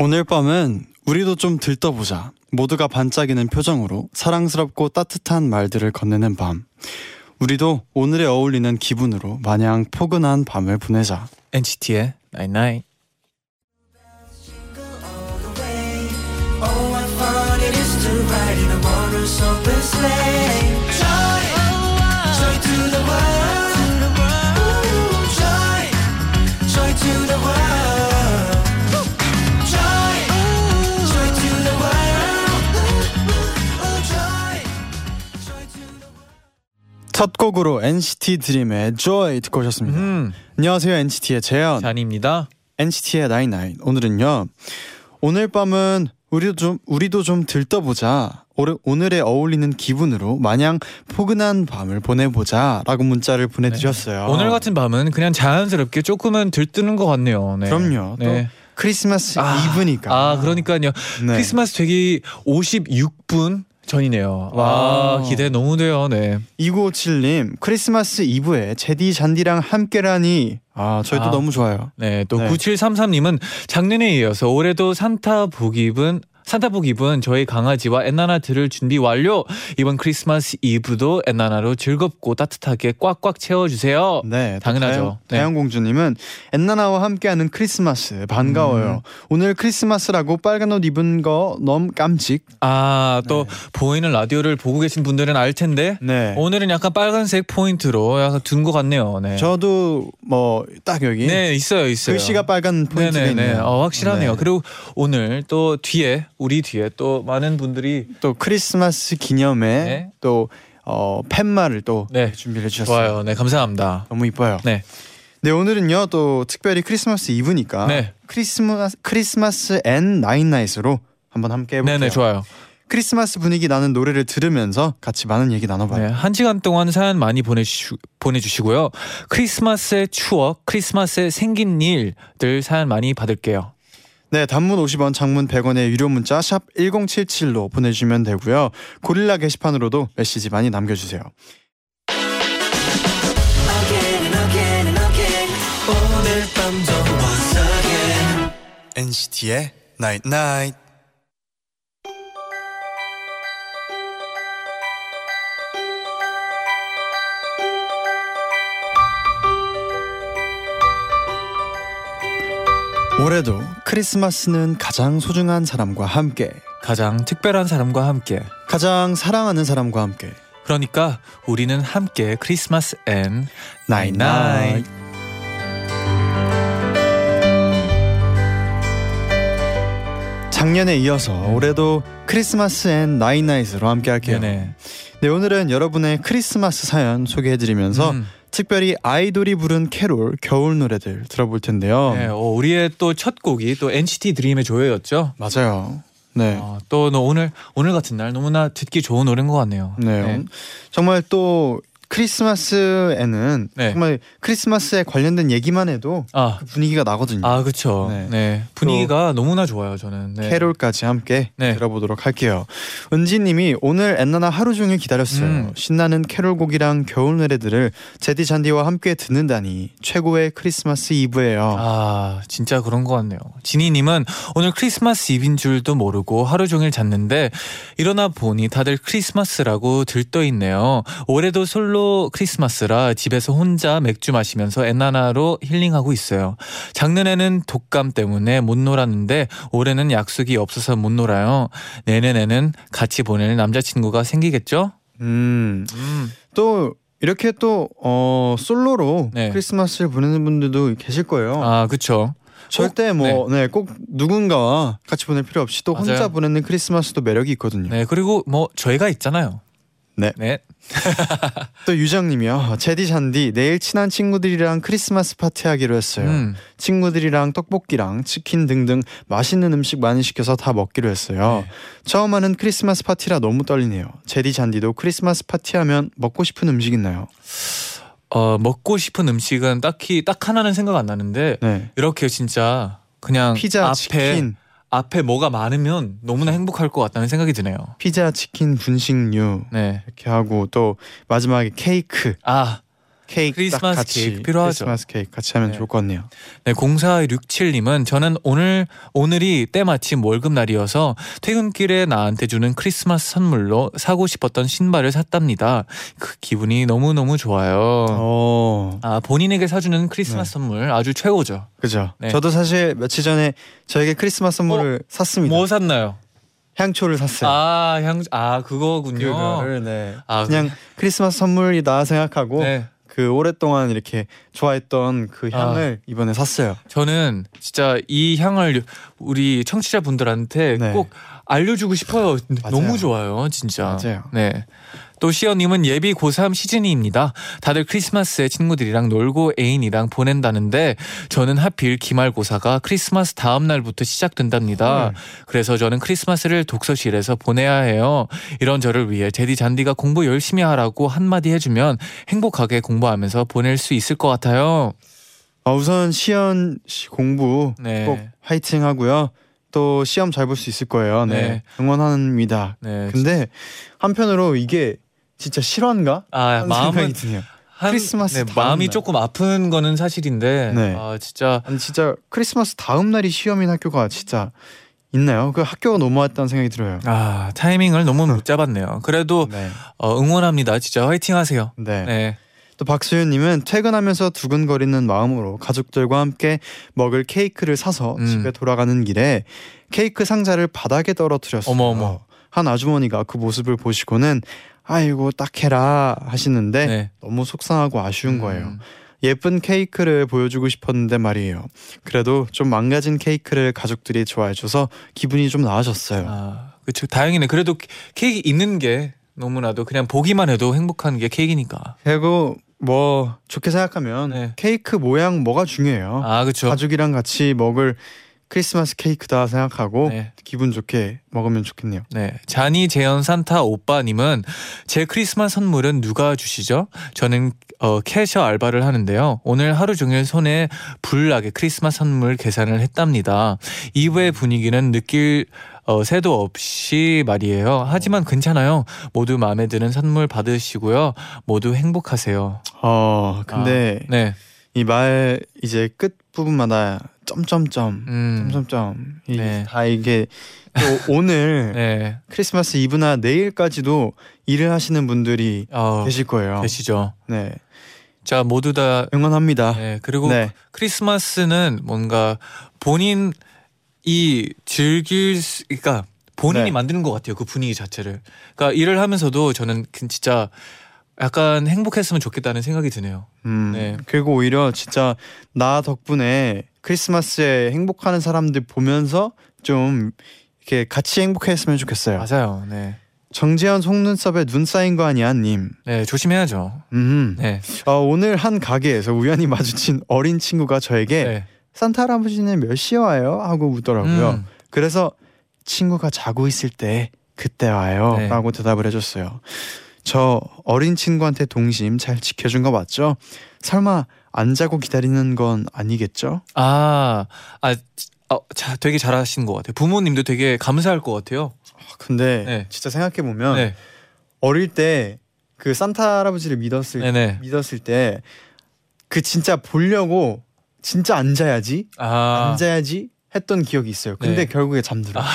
오늘 밤은 우리도 좀 들떠보자. 모두가 반짝이는 표정으로 사랑스럽고 따뜻한 말들을 건네는 밤. 우리도 오늘에 어울리는 기분으로 마냥 포근한 밤을 보내자. NCT의 Night Night. all the way. Oh, what fun it is to ride in a motor's open sleigh. 첫 곡으로 NCT 드림의 Joy 듣고 오셨습니다. 음, 안녕하세요 NCT의 재현. 잔입니다. NCT의 나인나인. 오늘은요. 오늘 밤은 우리도 좀 우리도 좀 들떠보자. 오늘, 오늘에 어울리는 기분으로 마냥 포근한 밤을 보내보자라고 문자를 보내드렸어요. 오늘 같은 밤은 그냥 자연스럽게 조금은 들뜨는 것 같네요. 네. 그럼요. 또 네. 크리스마스 아, 이브니까. 아, 그러니까요. 네. 크리스마스 되기 56분 전이네요. 와, wow. 기대 너무 돼요. 네. 2957님 크리스마스 이브에 재디 쟌디랑 함께라니 아 저희 도 아. 너무 좋아요. 네, 또 네. 9733님은 작년에 이어서 올해도 산타 복 입은 산타복 입은 저희 강아지와 엔나나 들을 준비 완료. 이번 크리스마스 이브도 엔나나로 즐겁고 따뜻하게 꽉꽉 채워주세요. 네, 당연하죠. 네. 다영공주님은 엔나나와 함께하는 크리스마스 반가워요. 음. 오늘 크리스마스라고 빨간 옷 입은 거 너무 깜찍. 아, 또 보이는 라디오를 보고 계신 분들은 알 텐데 네. 오늘은 약간 빨간색 포인트로 약간 둔 것 같네요. 네. 저도 뭐 딱 여기 네, 있어요, 있어요. 글씨가 빨간 포인트가 네네네. 있네요. 어, 확실하네요. 네. 그리고 오늘 또 뒤에 우리 뒤에 또 많은 분들이 또 크리스마스 기념에 네. 또 어, 팻말을 또 네. 준비를 해주셨어요. 좋아요. 네, 감사합니다. 너무 이뻐요. 네. 네 오늘은요 또 특별히 크리스마스 이브니까 네. 크리스마스 크리스마스 and Night Night으로 한번 함께 해볼게요. 네네, 좋아요. 크리스마스 분위기 나는 노래를 들으면서 같이 많은 얘기 나눠봐요. 네, 한 시간 동안 사연 많이 보내주시, 보내주시고요. 크리스마스의 추억, 크리스마스에 생긴 일들 사연 많이 받을게요. 네, 단문 50원, 장문 100원의 유료 문자 샵 #1077로 보내주시면 되고요. 고릴라 게시판으로도 메시지 많이 남겨주세요. NCT의 Night Night. 올해도 크리스마스는 가장 소중한 사람과 함께, 가장 특별한 사람과 함께. 가장 사랑하는 사람과 함께. 그러니까 우리는 함께 크리스마스 앤 Night 나잇. Night. 작년에 이어서 올해도 크리스마스 앤 나잇나잇으로 함께 할게요. 네 네. 네, 오늘은 여러분의 크리스마스 사연 소개해드리면서 음. 특별히 아이돌이 부른 캐롤 겨울 노래들 들어볼 텐데요. 네, 어, 우리의 또 첫 곡이 또 NCT 드림의 JOY였죠. 맞아요. 네. 어, 또너 오늘 오늘 같은 날 너무나 듣기 좋은 노래인 것 같네요. 네. 정말 또 크리스마스에는 네. 정말 크리스마스에 관련된 얘기만 해도 아, 그 분위기가 나거든요. 아 그렇죠. 네. 네. 분위기가 너무나 좋아요. 저는. 네. 캐롤까지 함께 네. 들어보도록 할게요. 은지님이 오늘 엔나나 하루 종일 기다렸어요. 음. 신나는 캐롤곡이랑 겨울 노래들을 제디 잔디와 함께 듣는다니 최고의 크리스마스 이브예요. 아 진짜 그런 것 같네요. 지니님은 오늘 크리스마스 이브인 줄도 모르고 하루 종일 잤는데 일어나 보니 다들 크리스마스라고 들떠 있네요. 올해도 솔로 크리스마스라 집에서 혼자 맥주 마시면서 엔나나로 힐링하고 있어요. 작년에는 독감 때문에 못 놀았는데 올해는 약속이 없어서 못 놀아요. 내년에는 같이 보낼 남자친구가 생기겠죠? 음. 음. 또 이렇게 또 어, 솔로로 네. 크리스마스를 보내는 분들도 계실 거예요. 아 그쵸. 절대 뭐네꼭 누군가와 같이 보낼 필요 없이 또 혼자 맞아요. 보내는 크리스마스도 매력이 있거든요. 네 그리고 뭐 저희가 있잖아요. 네. 네. 또 유정님이요. 제디 잔디 내일 친한 친구들이랑 크리스마스 파티 하기로 했어요. 음. 친구들이랑 떡볶이랑 치킨 등등 맛있는 음식 많이 시켜서 다 먹기로 했어요. 네. 처음 하는 크리스마스 파티라 너무 떨리네요. 제디 잔디도 크리스마스 파티하면 먹고 싶은 음식 있나요? 어, 먹고 싶은 음식은 딱히 딱 하나는 생각 안 나는데 네. 이렇게 진짜 그냥 피자, 앞에 치킨, 앞에 뭐가 많으면 너무나 행복할 것 같다는 생각이 드네요. 피자, 치킨, 분식류 네. 이렇게 하고 또 마지막에 케이크, 아, 케이크 크리스마스 딱 같이 케이크 필요하죠. 크리스마스 케이크 같이 하면 네. 좋을 것 같네요. 네, 0467님은 저는 오늘 오늘이 때마침 월급 날이어서 퇴근길에 나한테 주는 크리스마스 선물로 사고 싶었던 신발을 샀답니다. 그 기분이 너무 너무 좋아요. 어, 아 본인에게 사주는 크리스마스 선물 아주 최고죠. 그죠. 네. 저도 사실 며칠 전에 저에게 크리스마스 선물을 샀습니다. 뭐 샀나요? 향초를 샀어요. 아 향, 아 그거군요. 그거를 네. 아 그냥 크리스마스 선물이다 생각하고 네. 그 오랫동안 이렇게 좋아했던 그 아. 향을 이번에 샀어요. 저는 진짜 이 향을 우리 청취자분들한테 네. 꼭 알려주고 싶어요. 너무 좋아요, 진짜. 맞아요. 네. 또 시연님은 예비 고3 시즌이입니다. 다들 크리스마스에 친구들이랑 놀고 애인이랑 보낸다는데 저는 하필 기말고사가 크리스마스 다음 날부터 시작된답니다. 음. 그래서 저는 크리스마스를 독서실에서 보내야 해요. 이런 저를 위해 제디 잔디가 공부 열심히 하라고 한마디 해주면 행복하게 공부하면서 보낼 수 있을 것 같아요. 아, 우선 시연 씨 공부 네. 꼭 화이팅 하고요. 또 시험 잘 볼 수 있을 거예요. 네. 네. 응원합니다. 네. 근데 한편으로 이게 진짜 실화인가? 아, 생각이 드네요. 한- 크리스마스 네, 다음 마음이 날. 조금 아픈 거는 사실인데 네. 아 진짜 아니 진짜 크리스마스 다음 날이 시험인 학교가 진짜 있나요? 그 학교가 너무했다는 생각이 들어요. 아 타이밍을 너무 못 잡았네요. 그래도 네. 어, 응원합니다. 진짜 화이팅하세요. 네. 네. 또 박수현님은 퇴근하면서 두근거리는 마음으로 가족들과 함께 먹을 케이크를 사서 음. 집에 돌아가는 길에 케이크 상자를 바닥에 떨어뜨렸어요. 어머, 어머. 한 아주머니가 그 모습을 보시고는 아이고 딱해라 하시는데 네. 너무 속상하고 아쉬운 거예요. 음, 예쁜 케이크를 보여주고 싶었는데 말이에요. 그래도 좀 망가진 케이크를 가족들이 좋아해줘서 기분이 좀 나아졌어요. 아 그쵸 다행이네. 그래도 케이크 있는 게 너무나도 그냥 보기만 해도 행복한 게 케이크니까. 그리고 뭐 좋게 생각하면 네. 케이크 모양 뭐가 중요해요. 아 그쵸. 가족이랑 같이 먹을 크리스마스 케이크다 생각하고 네. 기분 좋게 먹으면 좋겠네요. 네. 자니 재현 산타 오빠님은 제 크리스마스 선물은 누가 주시죠? 저는 어, 캐셔 알바를 하는데요. 오늘 하루 종일 손에 불 나게 크리스마스 선물 계산을 했답니다. 이후의 분위기는 느낄 어, 새도 없이 말이에요. 하지만 괜찮아요. 모두 마음에 드는 선물 받으시고요. 모두 행복하세요. 어 근데 아, 네. 이 말 이제 끝 부분마다 점점점 음. 점점점 이 네. 다 이게 또 오늘 네. 크리스마스 이브나 내일까지도 일을 하시는 분들이 어, 계실 거예요. 계시죠. 네 자, 모두 다 응원합니다. 네, 그리고 네. 크리스마스는 뭔가 본인 이 즐길 수, 그러니까 본인이 네. 만드는 것 같아요 그 분위기 자체를. 그러니까 일을 하면서도 저는 그 진짜 약간 행복했으면 좋겠다는 생각이 드네요. 음, 네. 그리고 오히려 진짜 나 덕분에 크리스마스에 행복하는 사람들 보면서 좀 이렇게 같이 행복했으면 좋겠어요. 맞아요. 네, 정재현 속눈썹에 눈 쌓인 거 아니야, 님. 네 조심해야죠. 음. 네, 어, 오늘 한 가게에서 우연히 마주친 어린 친구가 저에게 네. 산타 할아버지는 몇 시에 와요? 하고 묻더라고요. 음, 그래서 친구가 자고 있을 때 그때 와요. 네. 라고 대답을 해줬어요. 저 어린 친구한테 동심 잘 지켜준 거 맞죠? 설마 안 자고 기다리는 건 아니겠죠? 아, 아, 어, 자, 되게 잘하신 것 같아요. 부모님도 되게 감사할 것 같아요. 근데 네. 진짜 생각해 보면 네, 어릴 때 그 산타 할아버지를 믿었을 네, 네. 믿었을 때 그 진짜 보려고 진짜 앉아야지? 아, 앉아야지 했던 기억이 있어요. 근데 네. 결국에 잠들어. 아,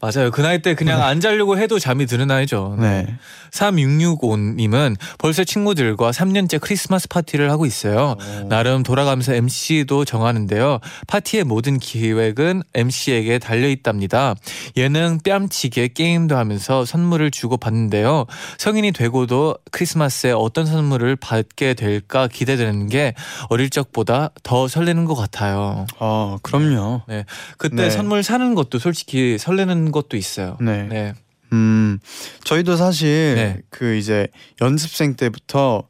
맞아요. 그 나이 때 그냥 안 자려고 해도 잠이 드는 나이죠. 네. 3665님은 벌써 친구들과 3년째 크리스마스 파티를 하고 있어요. 어. 나름 돌아가면서 MC도 정하는데요. 파티의 모든 기획은 MC에게 달려 있답니다. 예능 뺨치게 게임도 하면서 선물을 주고 받는데요. 성인이 되고도 크리스마스에 어떤 선물을 받게 될까 기대되는 게 어릴 적보다 더 설레는 것 같아요. 어, 그럼요. 그때 네. 선물 사는 것도 솔직히 설레는 것도 있어요. 네. 네. 음, 저희도 사실 네. 그 이제 연습생 때부터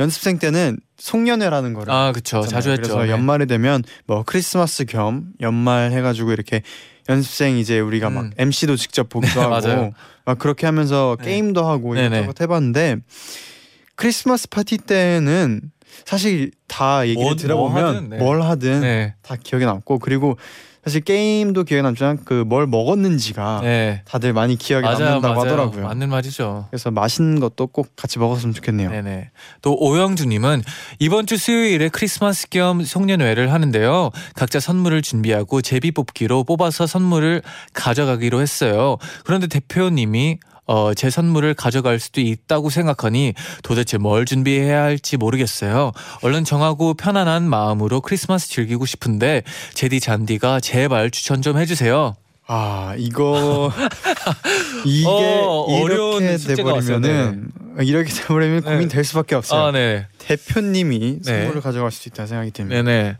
연습생 때는 송년회라는 거를 아 그쵸 했잖아요. 자주 했죠. 그래서 네. 연말이 되면 뭐 크리스마스 겸 연말 해가지고 이렇게 연습생 이제 우리가 막 음. MC도 직접 보기도 네, 하고. 막 그렇게 하면서 네. 게임도 하고. 이것저것 해봤는데 크리스마스 파티 때는 사실 다 얘기를 뭐- 뭐 들어보면 하든, 네. 뭘 하든 네. 다 기억에 남고 그리고 사실 게임도 기억에 남지만 그 뭘 먹었는지가 네. 다들 많이 기억에 맞아요, 남는다고 맞아요. 하더라고요. 맞는 말이죠. 그래서 맛있는 것도 꼭 같이 먹었으면 좋겠네요. 네네. 또 오영주님은 이번 주 수요일에 크리스마스 겸 송년회를 하는데요. 각자 선물을 준비하고 제비 뽑기로 뽑아서 선물을 가져가기로 했어요. 그런데 대표님이 어, 제 선물을 가져갈 수도 있다고 생각하니 도대체 뭘 준비해야 할지 모르겠어요. 얼른 정하고 편안한 마음으로 크리스마스 즐기고 싶은데 제디 잔디가 제발 추천 좀 해주세요. 아 이거 이게 어, 이렇게 돼버리면은 이렇게 돼버리면 네. 고민 될 수밖에 없어요. 아, 네. 대표님이 네. 선물을 가져갈 수 있다 생각이 듭니다. 네네.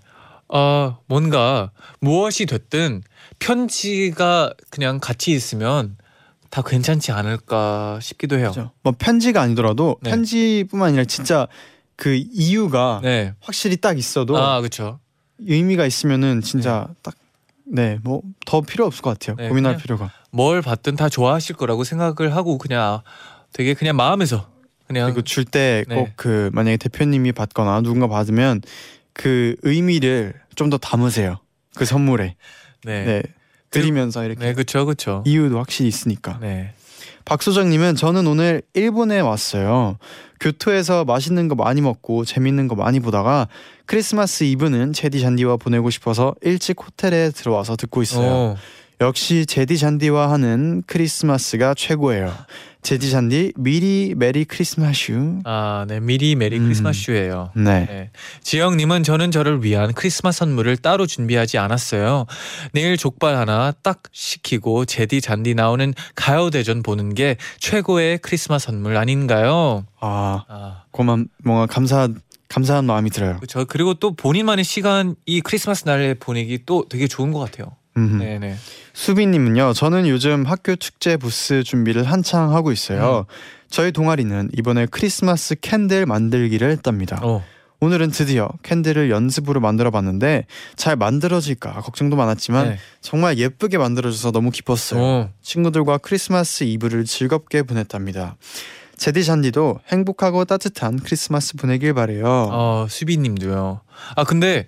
어, 뭔가 무엇이 됐든 편지가 그냥 같이 있으면 다 괜찮지 않을까 싶기도 해요. 그죠? 뭐 편지가 아니더라도 네. 편지뿐만 아니라 진짜 그 이유가 네. 확실히 딱 있어도 아, 그렇죠. 의미가 있으면은 진짜 딱네 뭐 더 필요 없을 것 같아요. 네, 고민할 필요가. 뭘 받든 다 좋아하실 거라고 생각을 하고 그냥 되게 그냥 마음에서 그냥 그리고 줄 때꼭 네. 그 만약에 대표님이 받거나 누군가 받으면 그 의미를 좀 더 담으세요. 그 선물에 네. 네, 드리면서 이렇게 네, 그렇죠. 그렇죠. 이유도 확실히 있으니까. 네. 박소정님은 저는 오늘 일본에 왔어요. 교토에서 맛있는 거 많이 먹고 재밌는 거 많이 보다가 크리스마스 이브는 재디 쟌디와 보내고 싶어서 일찍 호텔에 들어와서 듣고 있어요. 어, 역시 재디 쟌디와 하는 크리스마스가 최고예요. 제디 잔디 미리 메리 크리스마슈. 아, 네. 미리 메리 음. 크리스마스예요. 네. 네. 지영 님은 저는 저를 위한 크리스마스 선물을 따로 준비하지 않았어요. 내일 족발 하나 딱 시키고 재디 쟌디 나오는 가요 대전 보는 게 최고의 크리스마스 선물 아닌가요? 아 아, 고만 뭔가 감사 감사한 마음이 들어요. 그렇죠. 그리고 또 본인만의 시간 이 크리스마스 날에 보내기 또 되게 좋은 것 같아요. 음. 네네. 수빈님은요. 저는 요즘 학교 축제 부스 준비를 한창 하고 있어요. 저희 동아리는 이번에 크리스마스 candle 만들기를 했답니다. 어, 오늘은 드디어 candle을 연습으로 만들어봤는데 잘 만들어질까 걱정도 많았지만 네. 정말 예쁘게 만들어져서 너무 기뻤어요. 어, 친구들과 크리스마스 이브를 즐겁게 보냈답니다. 제디 잔디도 행복하고 따뜻한 크리스마스 보내길 바래요. 어, 수비님도요. 아 근데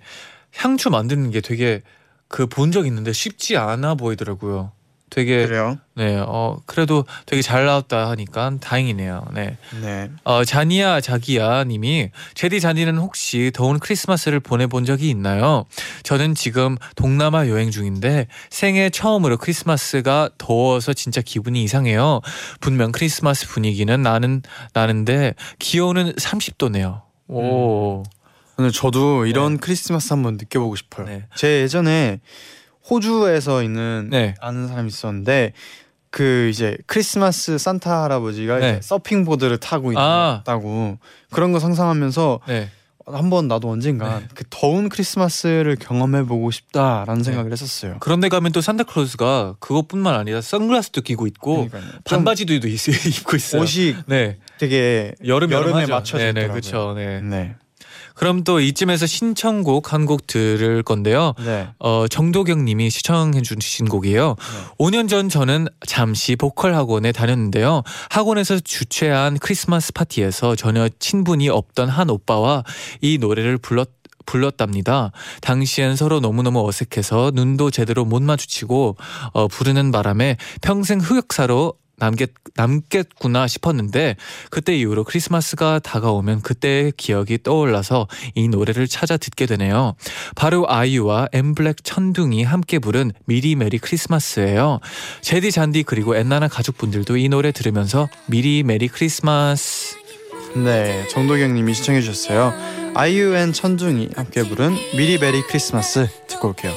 향초 만드는 게 되게 그 본 적 있는데 쉽지 않아 보이더라고요. 되게 그래요? 네, 어 그래도 되게 잘 나왔다 하니까 다행이네요. 네. 네. 어 자니야 자기야 님이 제디 잔디는 혹시 더운 크리스마스를 보내 본 적이 있나요? 저는 지금 동남아 여행 중인데 생애 처음으로 크리스마스가 더워서 진짜 기분이 이상해요. 분명 크리스마스 분위기는 나는 나는데 기온은 30도네요. 오. 오늘 저도 이런 크리스마스 한번 느껴보고 싶어요. 네. 제 예전에 호주에서 있는 네. 아는 사람이 있었는데 그 이제 크리스마스 산타 할아버지가 네. 서핑 보드를 타고 아. 있다고 그런 거 상상하면서 네. 한번 나도 언젠가 네. 그 더운 크리스마스를 경험해 보고 싶다라는 생각을 했었어요. 그런데 가면 또 산타클로스가 그것뿐만 아니라 선글라스도 끼고 있고 그러니까요. 좀 반바지도 있- 입고 있어요. 옷이 네. 되게 여름 여름에. 맞춰져 있더라고요. 그렇죠. 네. 네. 그럼 또 이쯤에서 신청곡 한 곡 들을 건데요. 네. 어, 정도경 님이 시청해 주신 곡이에요. 5년 전 저는 잠시 보컬 학원에 다녔는데요. 학원에서 주최한 크리스마스 파티에서 전혀 친분이 없던 한 오빠와 이 노래를 불렀 불렀답니다. 당시엔 서로 너무너무 어색해서 눈도 제대로 못 마주치고 어, 부르는 바람에 평생 흑역사로 남겠, 남겠구나 싶었는데 그때 이후로 크리스마스가 다가오면 그때의 기억이 떠올라서 이 노래를 찾아 듣게 되네요. 바로 아이유와 엠블랙 천둥이 함께 부른 미리 메리 크리스마스예요. 재디 쟌디 그리고 엔나나 가족분들도 이 노래 들으면서 미리 메리 크리스마스 네, 정도경님이 시청해 주셨어요. 아이유 앤 천둥이 함께 부른 미리 베리 크리스마스 듣고 올게요.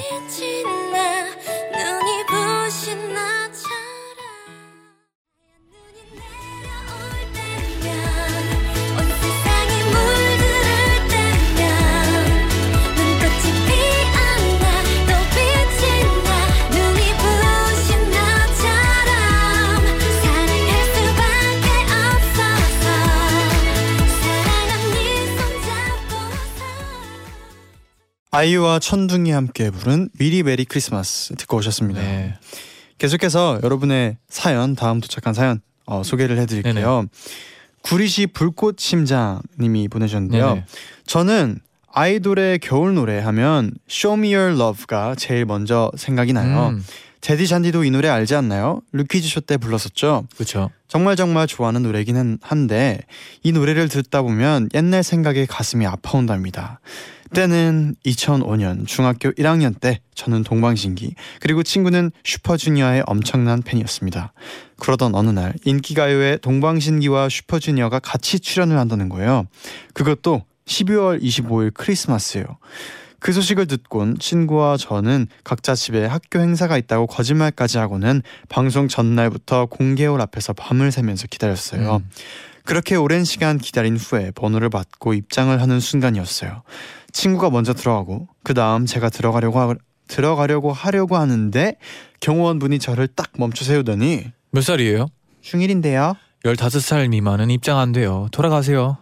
아이유와 천둥이 함께 부른 미리 메리 크리스마스 듣고 오셨습니다. 네. 계속해서 여러분의 사연 다음 도착한 사연 어, 소개를 해드릴게요. 구리시 불꽃 심장님이 보내주셨는데요. 네네. 저는 아이돌의 겨울 노래 하면 Show Me Your Love가 제일 먼저 생각이 나요. 음, 재디 쟌디도 이 노래 알지 않나요? 루키즈 쇼 때 불렀었죠. 그렇죠. 정말 정말 좋아하는 노래긴 한- 한데 이 노래를 듣다 보면 옛날 생각에 가슴이 아파온답니다. 때는 2005년 중학교 1학년 때 저는 동방신기 그리고 친구는 슈퍼주니어의 엄청난 팬이었습니다. 그러던 어느 날 인기가요에 동방신기와 슈퍼주니어가 같이 출연을 한다는 거예요. 그것도 12월 25일 크리스마스예요. 그 소식을 듣곤 친구와 저는 각자 집에 학교 행사가 있다고 거짓말까지 하고는 방송 전날부터 공개홀 앞에서 밤을 새면서 기다렸어요. 음. 그렇게 오랜 시간 기다린 후에 번호를 받고 입장을 하는 순간이었어요. 친구가 먼저 들어가고 그 다음 제가 들어가려고 하, 들어가려고 하려고 하는데 경호원 분이 저를 딱 멈춰 세우더니 몇 살이에요? 중1인데요. 15살 미만은 입장 안 돼요. 돌아가세요.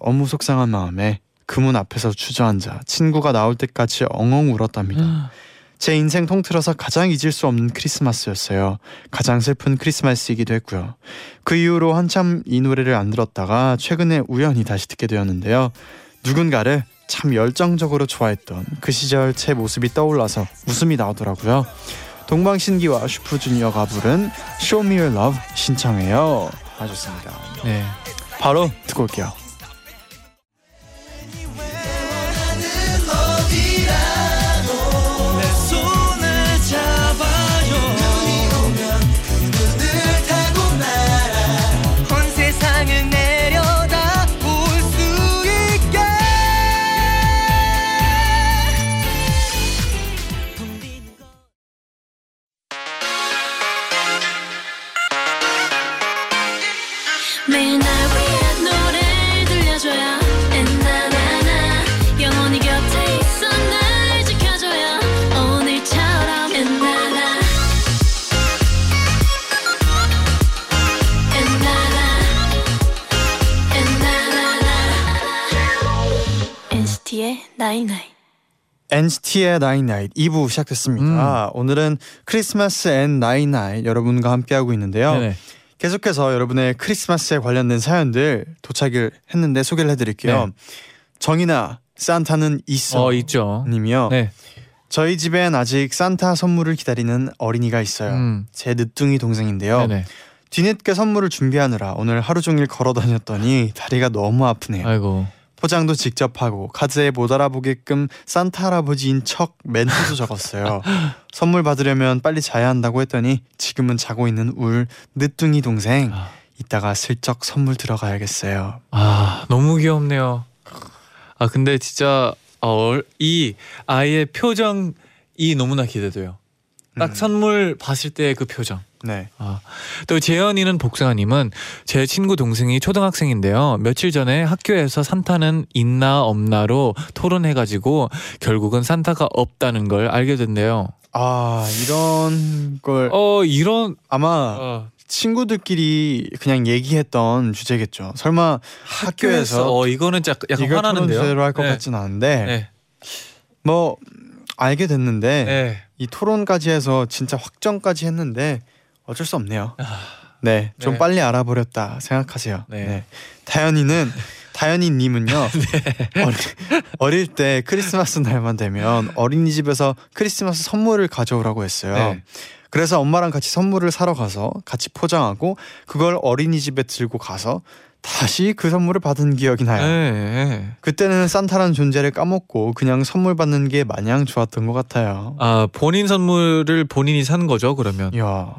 너무 속상한 마음에 그 문 앞에서 주저앉아 친구가 나올 때까지 엉엉 울었답니다. 제 인생 통틀어서 가장 잊을 수 없는 크리스마스였어요. 가장 슬픈 크리스마스이기도 했고요. 그 이후로 한참 이 노래를 안 들었다가 최근에 우연히 다시 듣게 되었는데요. 누군가를 참 열정적으로 좋아했던 그 시절 제 모습이 떠올라서 웃음이 나오더라고요. 동방신기와 슈퍼주니어가 부른 Show Me Your Love 신청해요. 하셨습니다. 네. 바로 듣고 올게요. 매일 날 위한 노래를 들려줘요 엔나나나 영원히 곁에 있어 날 지켜줘요 오늘처럼 엔나나 엔나나 엔나나나 NCT의 night night NCT의 night night 2부 시작됐습니다. 오늘은 크리스마스 앤 나인나잇 여러분과 함께하고 있는데요. 네네. 계속해서 여러분의 크리스마스에 관련된 사연들 도착을 했는데 소개를 해드릴게요. 네. 정이나 산타는 있어 어 있죠. 님이요. 네. 저희 집엔 아직 산타 선물을 기다리는 어린이가 있어요. 음. 제 늦둥이 동생인데요. 네네. 뒤늦게 선물을 준비하느라 오늘 하루 종일 걸어 다녔더니 다리가 너무 아프네요. 아이고. 포장도 직접 하고 카드에 못 알아보게끔 산타 할아버지인 척 멘트도 적었어요. 선물 받으려면 빨리 자야 한다고 했더니 지금은 자고 있는 울 늦둥이 동생. 아. 이따가 슬쩍 선물 들어가야겠어요. 아 너무 귀엽네요. 아 근데 진짜 어, 이 아이의 표정이 너무나 기대돼요. 딱 음. 선물 봤을 때 그 표정. 네. 아, 또 재현이는 복숭아님은 제 친구 동생이 초등학생인데요. 며칠 전에 학교에서 산타는 있나 없나로 토론해가지고 결국은 산타가 없다는 걸 알게 됐네요. 아 이런 걸 어 이런 아마 어, 친구들끼리 그냥 얘기했던 주제겠죠. 설마 학교에서 어 이거는 약, 약간 이걸 화나는데요. 토론대로 할것 네. 같진 않은데 네, 뭐 알게 됐는데 네. 이 토론까지 해서 진짜 확정까지 했는데 어쩔 수 없네요. 네, 좀 네. 빨리 알아버렸다 생각하세요. 네. 네. 다현이는 다현이님은요 어리, 어릴 때 크리스마스 날만 되면 어린이집에서 크리스마스 선물을 가져오라고 했어요. 네. 그래서 엄마랑 같이 선물을 사러 가서 같이 포장하고 그걸 어린이집에 들고 가서 다시 그 선물을 받은 기억이 나요. 네. 그때는 산타라는 존재를 까먹고 그냥 선물 받는 게 마냥 좋았던 것 같아요. 아 본인 선물을 본인이 산 거죠 그러면 이야,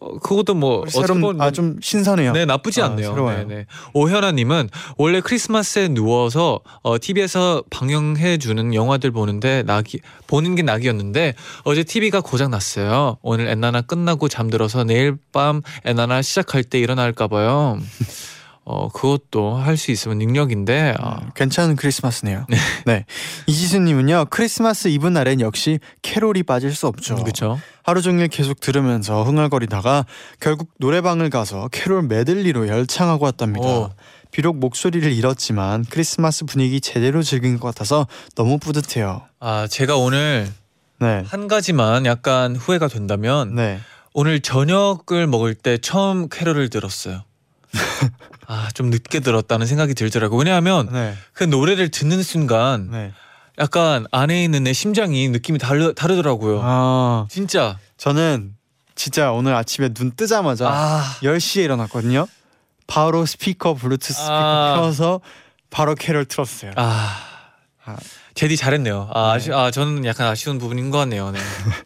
어, 그것도 뭐 새로운 아좀 신선해요. 네 나쁘지 아, 않네요. 새로워요. 네, 네. 오현아님은 원래 크리스마스에 누워서 어, TV에서 방영해 주는 영화들 보는데 낙이 보는 게 낙이었는데 어제 TV가 고장 났어요. 오늘 엔나나 끝나고 잠들어서 내일 밤 엔나나 시작할 때 일어날까 봐요. 어 그것도 할 수 있으면 능력인데 아, 음, 괜찮은 크리스마스네요. 네. 이지수님은요 크리스마스 이브 날엔 역시 캐롤이 빠질 수 없죠. 그렇죠. 하루 종일 계속 들으면서 흥얼거리다가 결국 노래방을 가서 캐롤 메들리로 열창하고 왔답니다. 오. 비록 목소리를 잃었지만 크리스마스 분위기 제대로 즐긴 것 같아서 너무 뿌듯해요. 아 제가 오늘 네. 한 가지만 약간 후회가 된다면 네. 오늘 저녁을 먹을 때 처음 캐롤을 들었어요. 아 좀 늦게 들었다는 생각이 들더라고. 왜냐하면 네. 그 노래를 듣는 순간 네. 약간 안에 있는 내 심장이 느낌이 다르, 다르더라고요. 아, 진짜. 저는 진짜 오늘 아침에 눈 뜨자마자 아, 10시에 일어났거든요. 바로 스피커 블루투스 스피커 아. 켜서 바로 캐럴 틀었어요. 아. 아. 재디 잘했네요. 아, 네. 아 저는 약간 아쉬운 부분인 것 같네요. 네.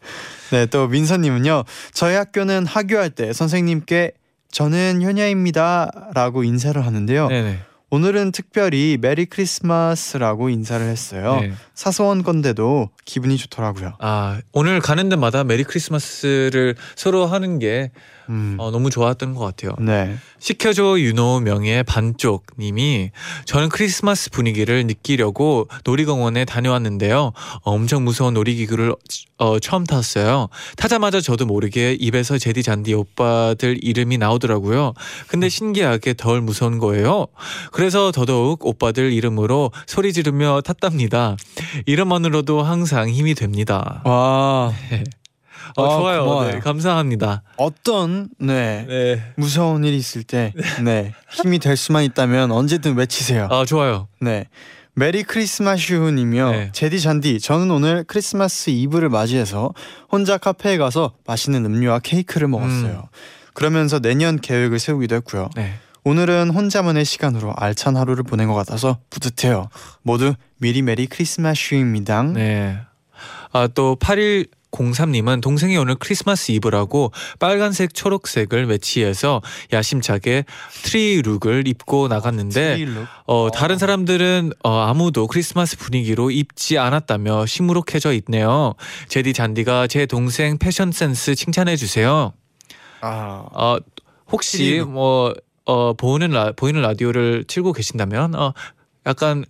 네, 또 민서님은요. 저희 학교는 하교할 때 선생님께 저는 현야입니다 라고 인사를 하는데요. 네네. 오늘은 특별히 메리 크리스마스라고 인사를 했어요. 네. 사소한 건데도 기분이 좋더라고요. 아 오늘 가는 데마다 메리 크리스마스를 서로 하는 게 음. 어, 너무 좋았던 것 같아요. 네. 시켜줘 윤호 명의 반쪽님이 저는 크리스마스 분위기를 느끼려고 놀이공원에 다녀왔는데요. 어, 엄청 무서운 놀이기구를 어, 처음 탔어요. 타자마자 저도 모르게 입에서 제디 잔디 오빠들 이름이 나오더라고요. 근데 신기하게 덜 무서운 거예요. 그래서 더더욱 오빠들 이름으로 소리 지르며 탔답니다. 이름만으로도 항상 힘이 됩니다. 와 어, 아, 좋아요. 네, 감사합니다. 어떤 네, 네. 무서운 일이 있을 때 네, 힘이 될 수만 있다면 언제든 외치세요. 아 좋아요. 네. 메리 크리스마슈님이요. 네. 제디 잔디, 저는 오늘 크리스마스 이브를 맞이해서 혼자 카페에 가서 맛있는 음료와 케이크를 먹었어요. 그러면서 내년 계획을 세우기도 했고요. 네. 오늘은 혼자만의 시간으로 알찬 하루를 보낸 것 같아서 뿌듯해요. 모두 미리 메리 크리스마스입니다. 네. 아, 또 8103님은 동생이 오늘 크리스마스 이브라고 빨간색 초록색을 매치해서 야심차게 트리 룩을 입고 나갔는데 트리룩. 어, 다른 사람들은 어, 아무도 크리스마스 분위기로 입지 않았다며 시무룩해져 있네요. 재디 쟌디가 제 동생 패션 센스 칭찬해 주세요. 아, 어, 혹시 트리룩. 뭐 어, 보이는 라, 보이는 라디오를 틀고 계신다면 어, 약간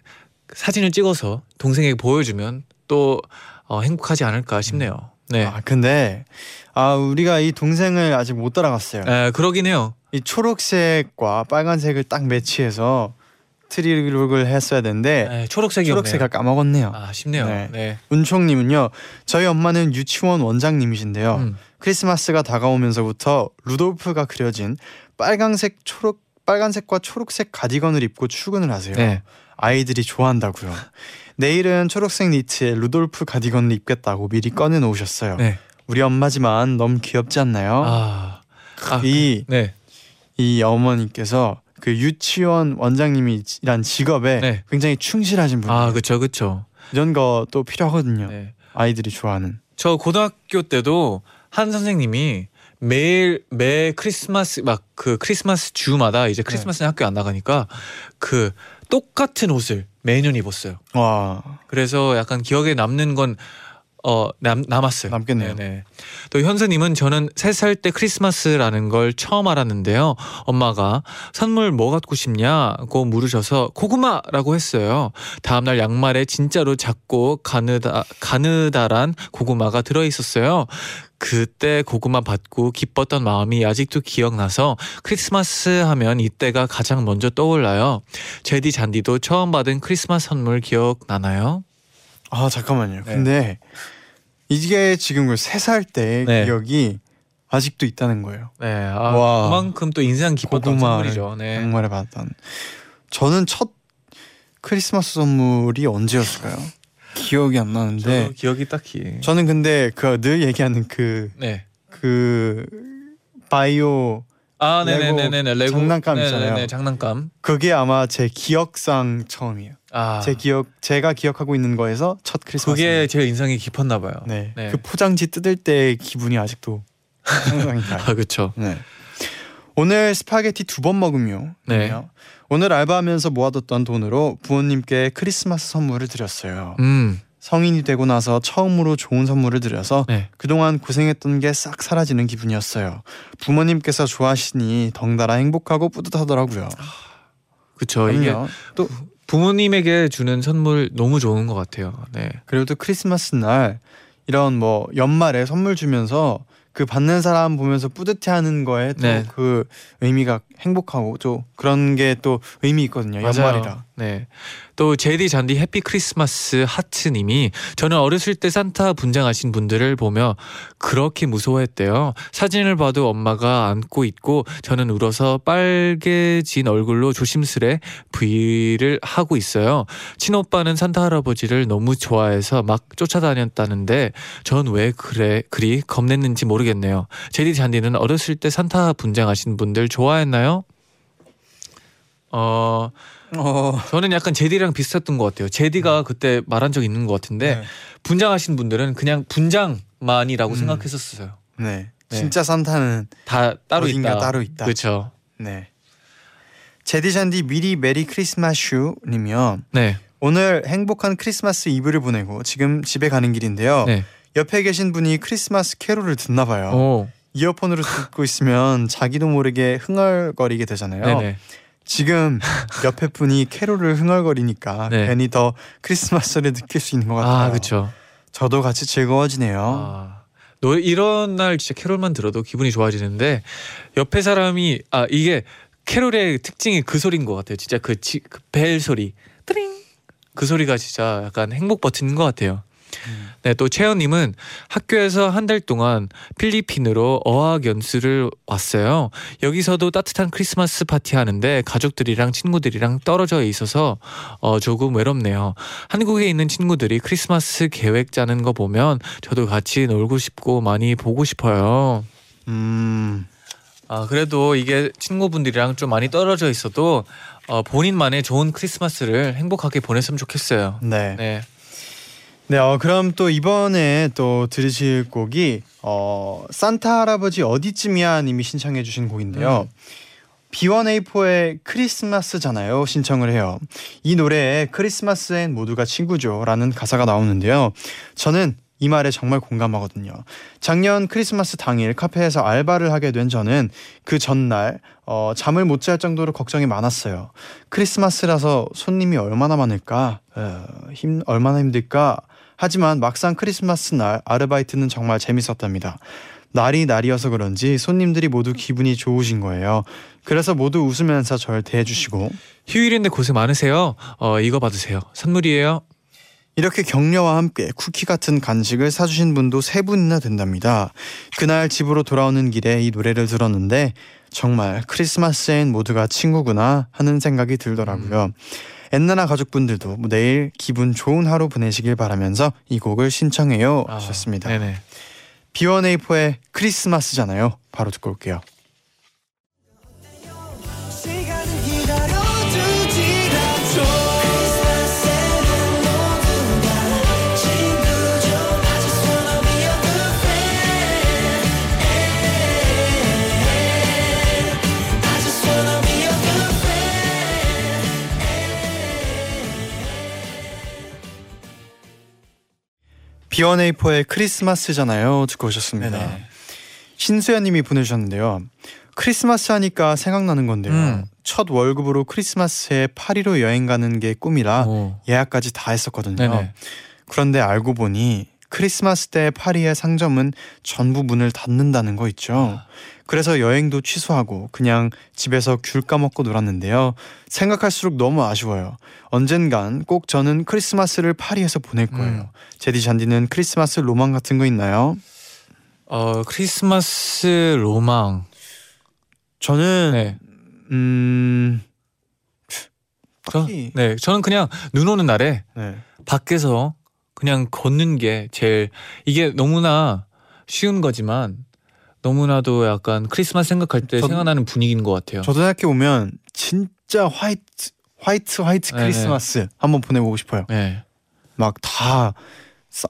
사진을 찍어서 동생에게 보여주면 또 어, 행복하지 않을까 싶네요. 네. 아 근데 아 우리가 이 동생을 아직 못 따라갔어요. 에, 그러긴 해요. 이 초록색과 빨간색을 딱 매치해서 트리룩을 했어야 되는데 에, 초록색이 초록색을 까먹었네요. 아쉽네요. 네. 네. 은총님은요. 저희 엄마는 유치원 원장님이신데요. 음. 크리스마스가 다가오면서부터 루돌프가 그려진 빨간색 초록 빨간색과 초록색 가디건을 입고 출근을 하세요. 네. 아이들이 좋아한다고요. 내일은 초록색 니트에 루돌프 가디건을 입겠다고 미리 꺼내 놓으셨어요. 네. 우리 엄마지만 너무 귀엽지 않나요? 아. 아, 이, 네. 이 어머니께서 그 유치원 원장님이란 직업에 네. 굉장히 충실하신 분이에요. 아, 그쵸, 그쵸. 이런 것도 필요하거든요. 네. 아이들이 좋아하는. 저 고등학교 때도 한 선생님이 매일 매 크리스마스 막 그 크리스마스 주마다 이제 크리스마스 는 학교 안 나가니까 그 똑같은 옷을 매년 입었어요. 와. 그래서 약간 기억에 남는 건 어, 남, 남았어요. 남겠네요. 네네. 또 현수님은 저는 세살때 크리스마스라는 걸 처음 알았는데요. 엄마가 선물 뭐 갖고 싶냐고 물으셔서 고구마라고 했어요. 다음날 양말에 진짜로 작고 가느다, 가느다란 고구마가 들어있었어요. 그때 고구마 받고 기뻤던 마음이 아직도 기억나서 크리스마스 하면 이때가 가장 먼저 떠올라요. 제디 잔디도 처음 받은 크리스마스 선물 기억나나요? 아 잠깐만요. 네. 근데 이게 지금 그세살 때 네. 기억이 아직도 있다는 거예요. 네, 아, 와. 그만큼 또 인상 깊었던 선물이죠. 네. 양말에 받았던. 저는 첫 크리스마스 선물이 언제였을까요? 기억이 안 나는데. 기억이 딱히. 저는 근데 그 늘 얘기하는 그 네. 그 바이오 아, 네네네네. 레고 장난감 있잖아요. 네네네, 장난감. 그게 아마 제 기억상 처음이에요. 아, 제 기억 제가 기억하고 있는 거에서 첫 크리스마스. 그게 제일 인상이 깊었나 봐요. 네. 네. 그 포장지 뜯을 때 기분이 아직도 상상이 가요. 아, 그렇죠. 네. 오늘 스파게티 두 번 먹으며 네. 오늘 알바하면서 모아뒀던 돈으로 부모님께 크리스마스 선물을 드렸어요. 음, 성인이 되고 나서 처음으로 좋은 선물을 드려서 네. 그동안 고생했던 게 싹 사라지는 기분이었어요. 부모님께서 좋아하시니 덩달아 행복하고 뿌듯하더라고요. 그렇죠. 이게 그럼요. 또 부모님에게 주는 선물 너무 좋은 것 같아요. 네. 그리고 또 크리스마스 날 이런 뭐 연말에 선물 주면서 그 받는 사람 보면서 뿌듯해하는 거에 또 네. 그 의미가 행복하고 또 그런 게 또 의미 있거든요. 연말이라. 네. 또 제디 잔디 해피 크리스마스 하트님이 저는 어렸을 때 산타 분장하신 분들을 보며 그렇게 무서워했대요. 사진을 봐도 엄마가 안고 있고 저는 울어서 빨개진 얼굴로 조심스레 V를 하고 있어요. 친오빠는 산타 할아버지를 너무 좋아해서 막 쫓아다녔다는데 전 왜 그래 그리 겁냈는지 모르겠네요. 제디 잔디는 어렸을 때 산타 분장하신 분들 좋아했나요? 어 어. 저는 약간 재디랑 비슷했던 것 같아요. 재디가 그때 말한 적 있는 것 같은데 네. 분장하신 분들은 그냥 분장만이라고 음. 생각했었어요. 네. 네. 진짜 산타는 다 따로 있다. 따로 있다. 그렇죠. 네. 재디 쟌디 미리 메리 크리스마스 님이요. 네. 오늘 행복한 크리스마스 이브를 보내고 지금 집에 가는 길인데요. 네. 옆에 계신 분이 크리스마스 캐롤을 듣나 봐요. 오. 이어폰으로 듣고 있으면 자기도 모르게 흥얼거리게 되잖아요. 네네. 지금 옆에 분이 캐롤을 흥얼거리니까 네. 괜히 더 크리스마스를 느낄 수 있는 것 같아요. 아 그렇죠. 저도 같이 즐거워지네요. 아. 노 이런 날 진짜 캐롤만 들어도 기분이 좋아지는데 옆에 사람이 아 이게 캐롤의 특징이 그 소리인 것 같아요. 진짜 그 벨 소리, 뜨링 그 소리가 진짜 약간 행복 버튼인 것 같아요. 음. 네, 또 채연님은 학교에서 한 달 동안 필리핀으로 어학 연수를 왔어요. 여기서도 따뜻한 크리스마스 파티 하는데 가족들이랑 친구들이랑 떨어져 있어서 어, 조금 외롭네요. 한국에 있는 친구들이 크리스마스 계획 짜는 거 보면 저도 같이 놀고 싶고 많이 보고 싶어요. 음, 아 그래도 이게 친구분들이랑 좀 많이 떨어져 있어도 어, 본인만의 좋은 크리스마스를 행복하게 보냈으면 좋겠어요. 네. 네. 네, 어, 그럼 또 이번에 또 들으실 곡이 어, 산타 할아버지 어디쯤이야 님이 신청해 주신 곡인데요. B1A4의 크리스마스잖아요. 신청을 해요. 이 노래에 크리스마스엔 모두가 친구죠라는 가사가 나오는데요. 저는 이 말에 정말 공감하거든요. 작년 크리스마스 당일 카페에서 알바를 하게 된 저는 그 전날 어, 잠을 못 잘 정도로 걱정이 많았어요. 크리스마스라서 손님이 얼마나 많을까? 어, 힘 얼마나 힘들까? 하지만 막상 크리스마스 날 아르바이트는 정말 재밌었답니다. 날이 날이어서 그런지 손님들이 모두 기분이 좋으신 거예요. 그래서 모두 웃으면서 절 대해주시고 휴일인데 고생 많으세요. 어 이거 받으세요. 선물이에요. 이렇게 격려와 함께 쿠키 같은 간식을 사주신 분도 세 분이나 된답니다. 그날 집으로 돌아오는 길에 이 노래를 들었는데 정말 크리스마스엔 모두가 친구구나 하는 생각이 들더라고요. 엔나나 가족분들도 뭐 내일 기분 좋은 하루 보내시길 바라면서 이 곡을 신청해요 아, 하셨습니다. 네네. B1A4의 크리스마스잖아요. 바로 듣고 올게요. B1A4의 크리스마스잖아요. 듣고 오셨습니다. 네네. 신수연님이 보내주셨는데요. 크리스마스 하니까 생각나는 건데요. 음. 첫 월급으로 크리스마스에 파리로 여행 가는 게 꿈이라 오. 예약까지 다 했었거든요. 네네. 그런데 알고 보니 크리스마스 때 파리의 상점은 전부 문을 닫는다는 거 있죠. 그래서 여행도 취소하고 그냥 집에서 귤 까먹고 놀았는데요. 생각할수록 너무 아쉬워요. 언젠간 꼭 저는 크리스마스를 파리에서 보낼 거예요. 음. 제디 잔디는 크리스마스 로망 같은 거 있나요? 어 크리스마스 로망. 저는 네. 음 저, 네. 저는 그냥 눈 오는 날에 네. 밖에서 그냥 걷는 게 제일 이게 너무나 쉬운 거지만 너무나도 약간 크리스마스 생각할 때 전- 생각나는 분위기인 것 같아요. 저도 생각해 보면 진짜 화이트 화이트 화이트 네네. 크리스마스 한번 보내보고 싶어요. 네. 막다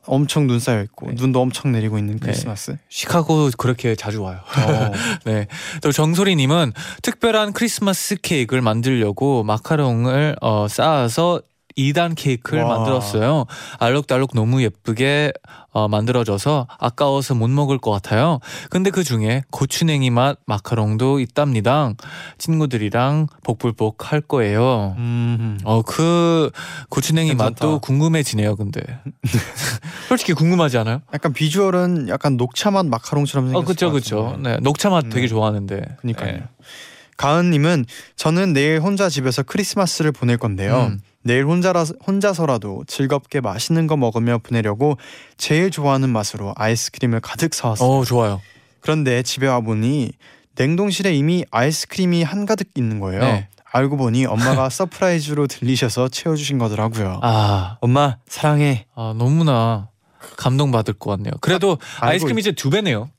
엄청 눈 쌓여 있고 네. 눈도 엄청 내리고 있는 크리스마스. 시카고 그렇게 자주 와요. 어. 네. 또 정소리님은 특별한 크리스마스 케이크를 만들려고 마카롱을 어, 쌓아서 2단 케이크를 와. 만들었어요. 알록달록 너무 예쁘게 어, 만들어져서 아까워서 못 먹을 것 같아요. 근데 그 중에 고추냉이 맛 마카롱도 있답니다. 친구들이랑 복불복 할 거예요. 음. 어, 그 고추냉이 괜찮다. 맛도 궁금해지네요, 근데. 솔직히 궁금하지 않아요? 약간 비주얼은 약간 녹차 맛 마카롱처럼 생겼을 어, 그쵸, 것 그쵸. 네, 녹차 맛 네. 되게 좋아하는데. 그니까요. 네. 가은님은 저는 내일 혼자 집에서 크리스마스를 보낼 건데요. 음. 내일 혼자라 혼자서라도 즐겁게 맛있는 거 먹으며 보내려고 제일 좋아하는 맛으로 아이스크림을 가득 사왔어요. 어, 좋아요. 그런데 집에 와 보니 냉동실에 이미 아이스크림이 한가득 있는 거예요. 네. 알고 보니 엄마가 서프라이즈로 들리셔서 채워주신 거더라고요. 아, 엄마 사랑해. 아, 너무나 감동받을 것 같네요. 그래도 알고 아이스크림 이제 두 배네요.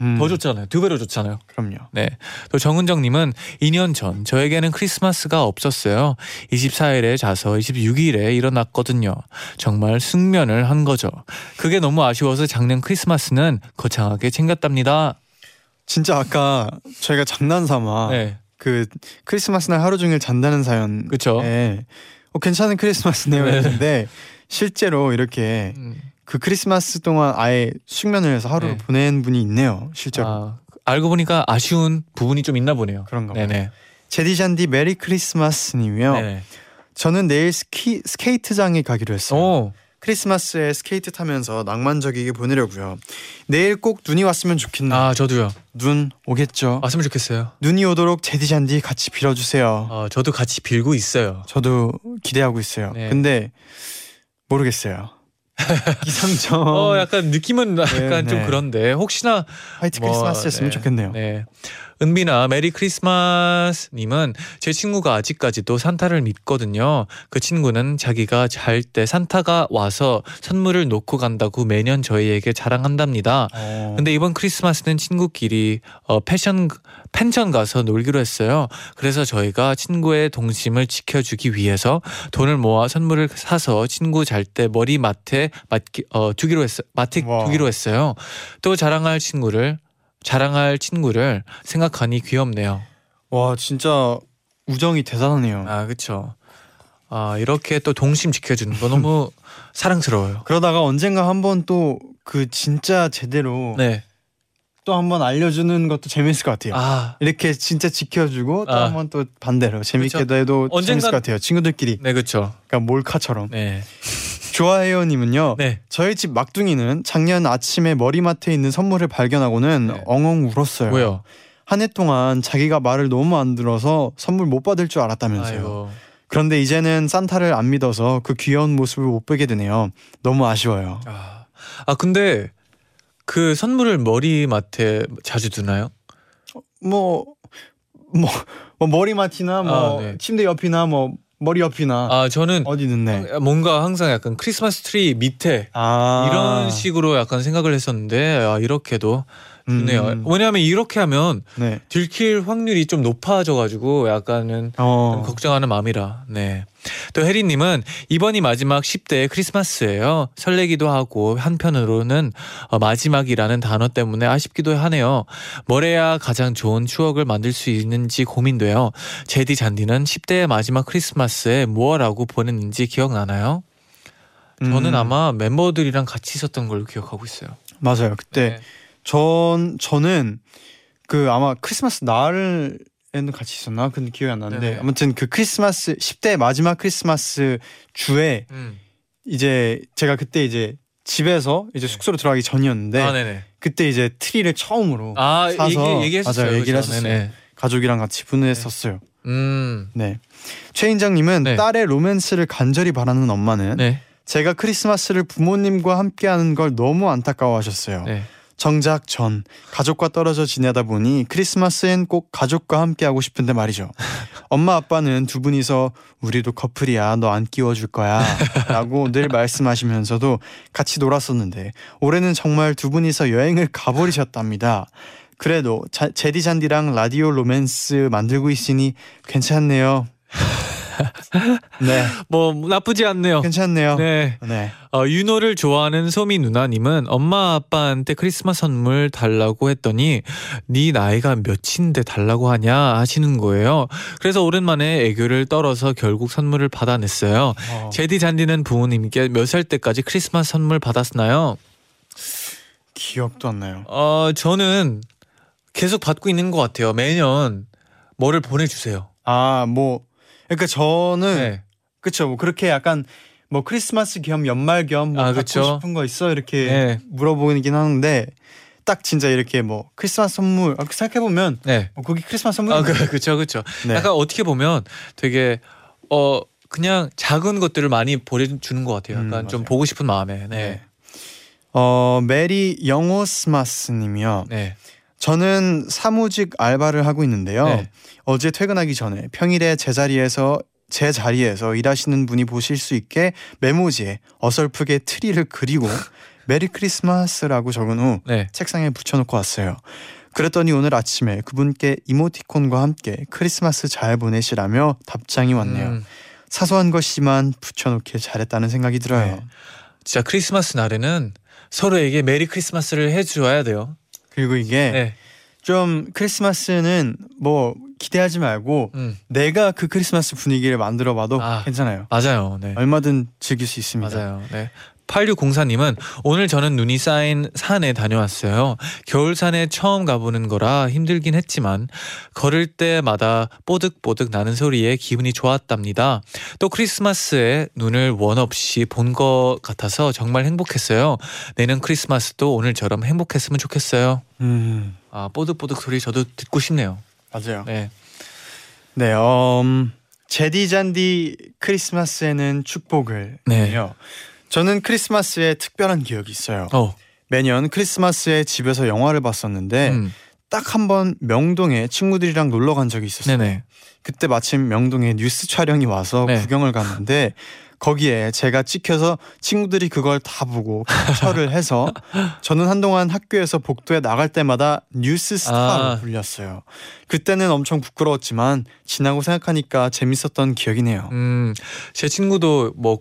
음, 더 좋잖아요. 두 배로 좋잖아요. 그럼요. 네. 또 정은정님은 2년 전 저에게는 크리스마스가 없었어요. 24일에 자서 26일에 일어났거든요. 정말 숙면을 한 거죠. 그게 너무 아쉬워서 작년 크리스마스는 거창하게 챙겼답니다. 진짜 아까 저희가 장난삼아 네. 그 크리스마스 날 하루 종일 잔다는 사연 그쵸. 예. 어, 괜찮은 크리스마스네요 네. 했는데 실제로 이렇게 음, 그 크리스마스 동안 아예 숙면을 해서 하루를 네. 보낸 분이 있네요. 실제로. 아, 알고 보니까 아쉬운 부분이 좀 있나 보네요. 그런가 봐요. 네네. 제디잔디 메리 크리스마스님이요. 네네. 저는 내일 스키 스케이트장에 가기로 했어요. 오, 크리스마스에 스케이트 타면서 낭만적이게 보내려고요. 내일 꼭 눈이 왔으면 좋겠네요. 아 저도요. 눈 오겠죠. 왔으면 좋겠어요. 눈이 오도록 재디 쟌디 같이 빌어주세요. 어, 저도 같이 빌고 있어요. 저도 기대하고 있어요. 네. 근데 모르겠어요. 기상청 어, 약간 느낌은 약간 좀 네. 그런데 혹시나 화이트 뭐, 크리스마스였으면 네. 좋겠네요. 네. 은비나 메리 크리스마스 님은 제 친구가 아직까지도 산타를 믿거든요. 그 친구는 자기가 잘 때 산타가 와서 선물을 놓고 간다고 매년 저희에게 자랑한답니다. 어, 근데 이번 크리스마스는 친구끼리 어, 패션 펜션 가서 놀기로 했어요. 그래서 저희가 친구의 동심을 지켜주기 위해서 돈을 모아 선물을 사서 친구 잘 때 머리맡에 맡기, 어, 두기로 했어 맡에 와. 두기로 했어요. 또 자랑할 친구를 자랑할 친구를 생각하니 귀엽네요. 와 진짜 우정이 대단하네요. 아 그렇죠. 아 이렇게 또 동심 지켜주는 거 너무 사랑스러워요. 그러다가 언젠가 한번 또 그 진짜 제대로 네. 또 한번 알려주는 것도 재밌을 것 같아요. 아 이렇게 진짜 지켜주고 또 아. 한번 또 반대로 재밌게도 해도 언젠간- 재밌을 것 같아요. 친구들끼리 네 그렇죠. 그러니까 몰카처럼. 네. 좋아해요님은요. 네. 저희 집 막둥이는 작년 아침에 머리맡에 있는 선물을 발견하고는 네. 엉엉 울었어요. 뭐요? 한 해 동안 자기가 말을 너무 안 들어서 선물 못 받을 줄 알았다면서요. 아이고. 그런데 이제는 산타를 안 믿어서 그 귀여운 모습을 못 보게 되네요. 너무 아쉬워요. 아, 아 근데 그 선물을 머리맡에 자주 두나요? 뭐, 뭐, 뭐 머리맡이나 뭐 아, 네. 침대 옆이나 뭐 머리 옆이나 아 저는 어디 넣네. 뭔가 항상 약간 크리스마스 트리 밑에 아 이런 식으로 약간 생각을 했었는데 아, 이렇게도 좋네요. 음, 왜냐하면 이렇게 하면 네. 들킬 확률이 좀 높아져가지고 약간은 어. 좀 걱정하는 마음이라. 네. 또 혜리님은 이번이 마지막 10대 크리스마스예요. 설레기도 하고 한편으로는 어, 마지막이라는 단어 때문에 아쉽기도 하네요. 뭘 해야 가장 좋은 추억을 만들 수 있는지 고민돼요. 재디 쟌디는 10대의 마지막 크리스마스에 무엇하고 보냈는지 기억나나요? 저는 음, 아마 멤버들이랑 같이 있었던 걸로 기억하고 있어요. 맞아요. 그때 네. 전 저는 그 아마 크리스마스 날에는 같이 있었나? 근데 기억이 안 나는데 네네. 아무튼 그 크리스마스 10대 마지막 크리스마스 주에 음. 이제 제가 그때 이제 집에서 이제 네. 숙소로 들어가기 전이었는데 아. 그때 이제 트리를 처음으로 아 사서 얘기. 맞아요, 얘기를 그죠? 했었어요. 네네. 가족이랑 같이 보냈었어요. 음. 네. 최인장님은 네. 딸의 로맨스를 간절히 바라는 엄마는 네. 제가 크리스마스를 부모님과 함께하는 걸 너무 안타까워하셨어요. 네. 정작 전 가족과 떨어져 지내다 보니 크리스마스엔 꼭 가족과 함께 하고 싶은데 말이죠. 엄마 아빠는 두 분이서 우리도 커플이야 너 안 끼워줄 거야 라고 늘 말씀하시면서도 같이 놀았었는데 올해는 정말 두 분이서 여행을 가버리셨답니다. 그래도 자, 제디 잔디랑 라디오 로맨스 만들고 있으니 괜찮네요. 네, 뭐 나쁘지 않네요. 괜찮네요. 네. 네. 어, 윤호를 좋아하는 소미 누나님은 엄마 아빠한테 크리스마스 선물 달라고 했더니 네 나이가 몇인데 달라고 하냐 하시는 거예요. 그래서 오랜만에 애교를 떨어서 결국 선물을 받아냈어요. 어, 제디 잔디는 부모님께 몇 살 때까지 크리스마스 선물 받았나요? 기억도 안 나요. 어 저는 계속 받고 있는 것 같아요. 매년 뭐를 보내주세요. 아, 뭐 그러니까 저는 네. 그쵸 뭐 그렇게 약간 뭐 크리스마스 겸 연말 겸뭐 아, 갖고 그쵸. 싶은 거 있어 이렇게 네. 물어보긴 하는데 딱 진짜 이렇게 뭐 크리스마스 선물 아, 생각해 보면 네. 뭐 거기 크리스마스 선물 아, 그, 그쵸, 그쵸. 네. 약간 어떻게 보면 되게, 어, 그냥 작은 것들을 많이 보내주는 것 같아요. 약간 음, 좀. 보고 싶은 마음에. 네. 네. 어 메리 영호스마스님이요. 네. 저는 사무직 알바를 하고 있는데요. 네. 어제 퇴근하기 전에 평일에 제 자리에서 제 자리에서 일하시는 분이 보실 수 있게 메모지에 어설프게 트리를 그리고 메리 크리스마스라고 적은 후 네. 책상에 붙여놓고 왔어요. 그랬더니 오늘 아침에 그분께 이모티콘과 함께 크리스마스 잘 보내시라며 답장이 왔네요. 음, 사소한 것이지만 붙여놓길 잘했다는 생각이 들어요. 네. 진짜 크리스마스 날에는 서로에게 메리 크리스마스를 해줘야 돼요. 그리고 이게 네. 좀 크리스마스는 뭐 기대하지 말고 음, 내가 그 크리스마스 분위기를 만들어봐도 아. 괜찮아요. 맞아요. 네. 얼마든 즐길 수 있습니다. 맞아요. 네. 8604님은 오늘 저는 눈이 쌓인 산에 다녀왔어요. 겨울산에 처음 가보는 거라 힘들긴 했지만 걸을 때마다 뽀득뽀득 나는 소리에 기분이 좋았답니다. 또 크리스마스에 눈을 원 없이 본 것 같아서 정말 행복했어요. 내년 크리스마스도 오늘처럼 행복했으면 좋겠어요. 음, 아 뽀득뽀득 소리 저도 듣고 싶네요. 맞아요. 네. 네, 음, 제디 잔디 크리스마스에는 축복을요. 네. 저는 크리스마스에 특별한 기억이 있어요. 어. 매년 크리스마스에 집에서 영화를 봤었는데 음. 딱 한 번 명동에 친구들이랑 놀러 간 적이 있었어요. 네네. 그때 마침 명동에 뉴스 촬영이 와서 네. 구경을 갔는데 거기에 제가 찍혀서 친구들이 그걸 다 보고 캡처를 해서 저는 한동안 학교에서 복도에 나갈 때마다 뉴스 스타로 아. 불렸어요. 그때는 엄청 부끄러웠지만 지나고 생각하니까 재밌었던 기억이네요. 음, 제 친구도 뭐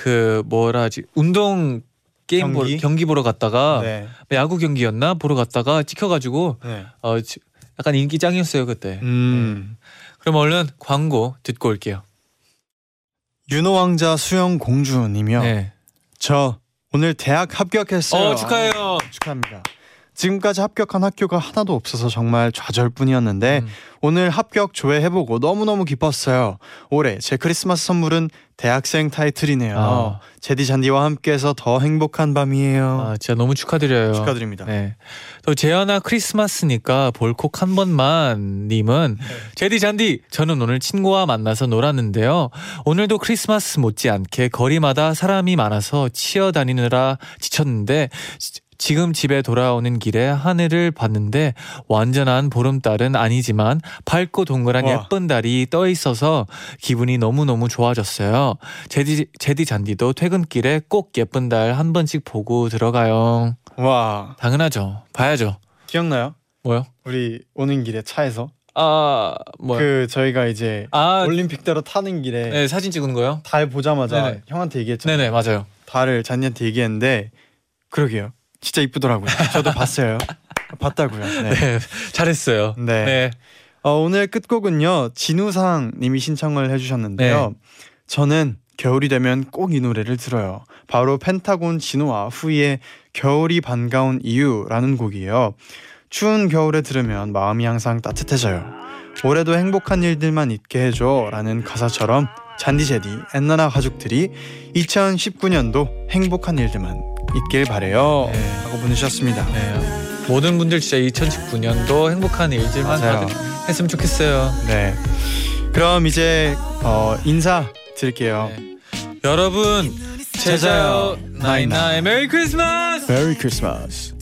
그 뭐라 하지 운동 게임 경기? 보러, 경기 보러 갔다가 네. 야구 경기였나 보러 갔다가 찍혀가지고 네. 어 지- 약간 인기 짱이었어요 그때. 음. 그럼 얼른 광고 듣고 올게요. 윤호 왕자 수영 공주님이요. 네. 저 오늘 대학 합격했어요. 어 축하해요. 축하합니다. 지금까지 합격한 학교가 하나도 없어서 정말 좌절뿐이었는데 음. 오늘 합격 조회해보고 너무너무 기뻤어요. 올해 제 크리스마스 선물은 대학생 타이틀이네요. 아. 제디 잔디와 함께해서 더 행복한 밤이에요. 아 진짜 너무 축하드려요. 축하드립니다. 네. 또 재현아 크리스마스니까 볼콕 한 번만 님은 네. 제디 잔디 저는 오늘 친구와 만나서 놀았는데요. 오늘도 크리스마스 못지않게 거리마다 사람이 많아서 치어다니느라 지쳤는데 지- 지금 집에 돌아오는 길에 하늘을 봤는데 완전한 보름달은 아니지만 밝고 동그란 와. 예쁜 달이 떠 있어서 기분이 너무너무 좋아졌어요. 제디 제디 잔디도 퇴근길에 꼭 예쁜 달 한 번씩 보고 들어가요. 와 당연하죠. 봐야죠. 기억나요? 뭐요? 우리 오는 길에 차에서 아, 뭐요? 그 저희가 이제 아, 올림픽대로 타는 길에 네, 사진 찍은 거요? 달 보자마자 네네. 형한테 얘기했잖아요. 네네, 맞아요. 달을 잔디한테 얘기했는데 그러게요. 진짜 이쁘더라고요. 저도 봤어요. 봤다고요. 네. 네, 잘했어요. 네. 네. 어, 오늘 끝곡은요 진우상 님이 신청을 해주셨는데요. 저는 겨울이 되면 꼭 이 노래를 들어요. 바로 펜타곤 진우와 후이의 겨울이 반가운 이유라는 곡이에요. 추운 겨울에 들으면 마음이 항상 따뜻해져요. 올해도 행복한 일들만 있게 해줘 라는 가사처럼 잔디제디 엔나나 가족들이 2019년도 행복한 일들만 있길 바래요 네. 하고 보내주셨습니다. 네. 모든 분들 진짜 2019년도 행복한 일들만 했으면 좋겠어요. 네. 그럼 이제 어, 인사 드릴게요. 네. 여러분, 제자요 나이나이 메리 크리스마스! 메리 크리스마스.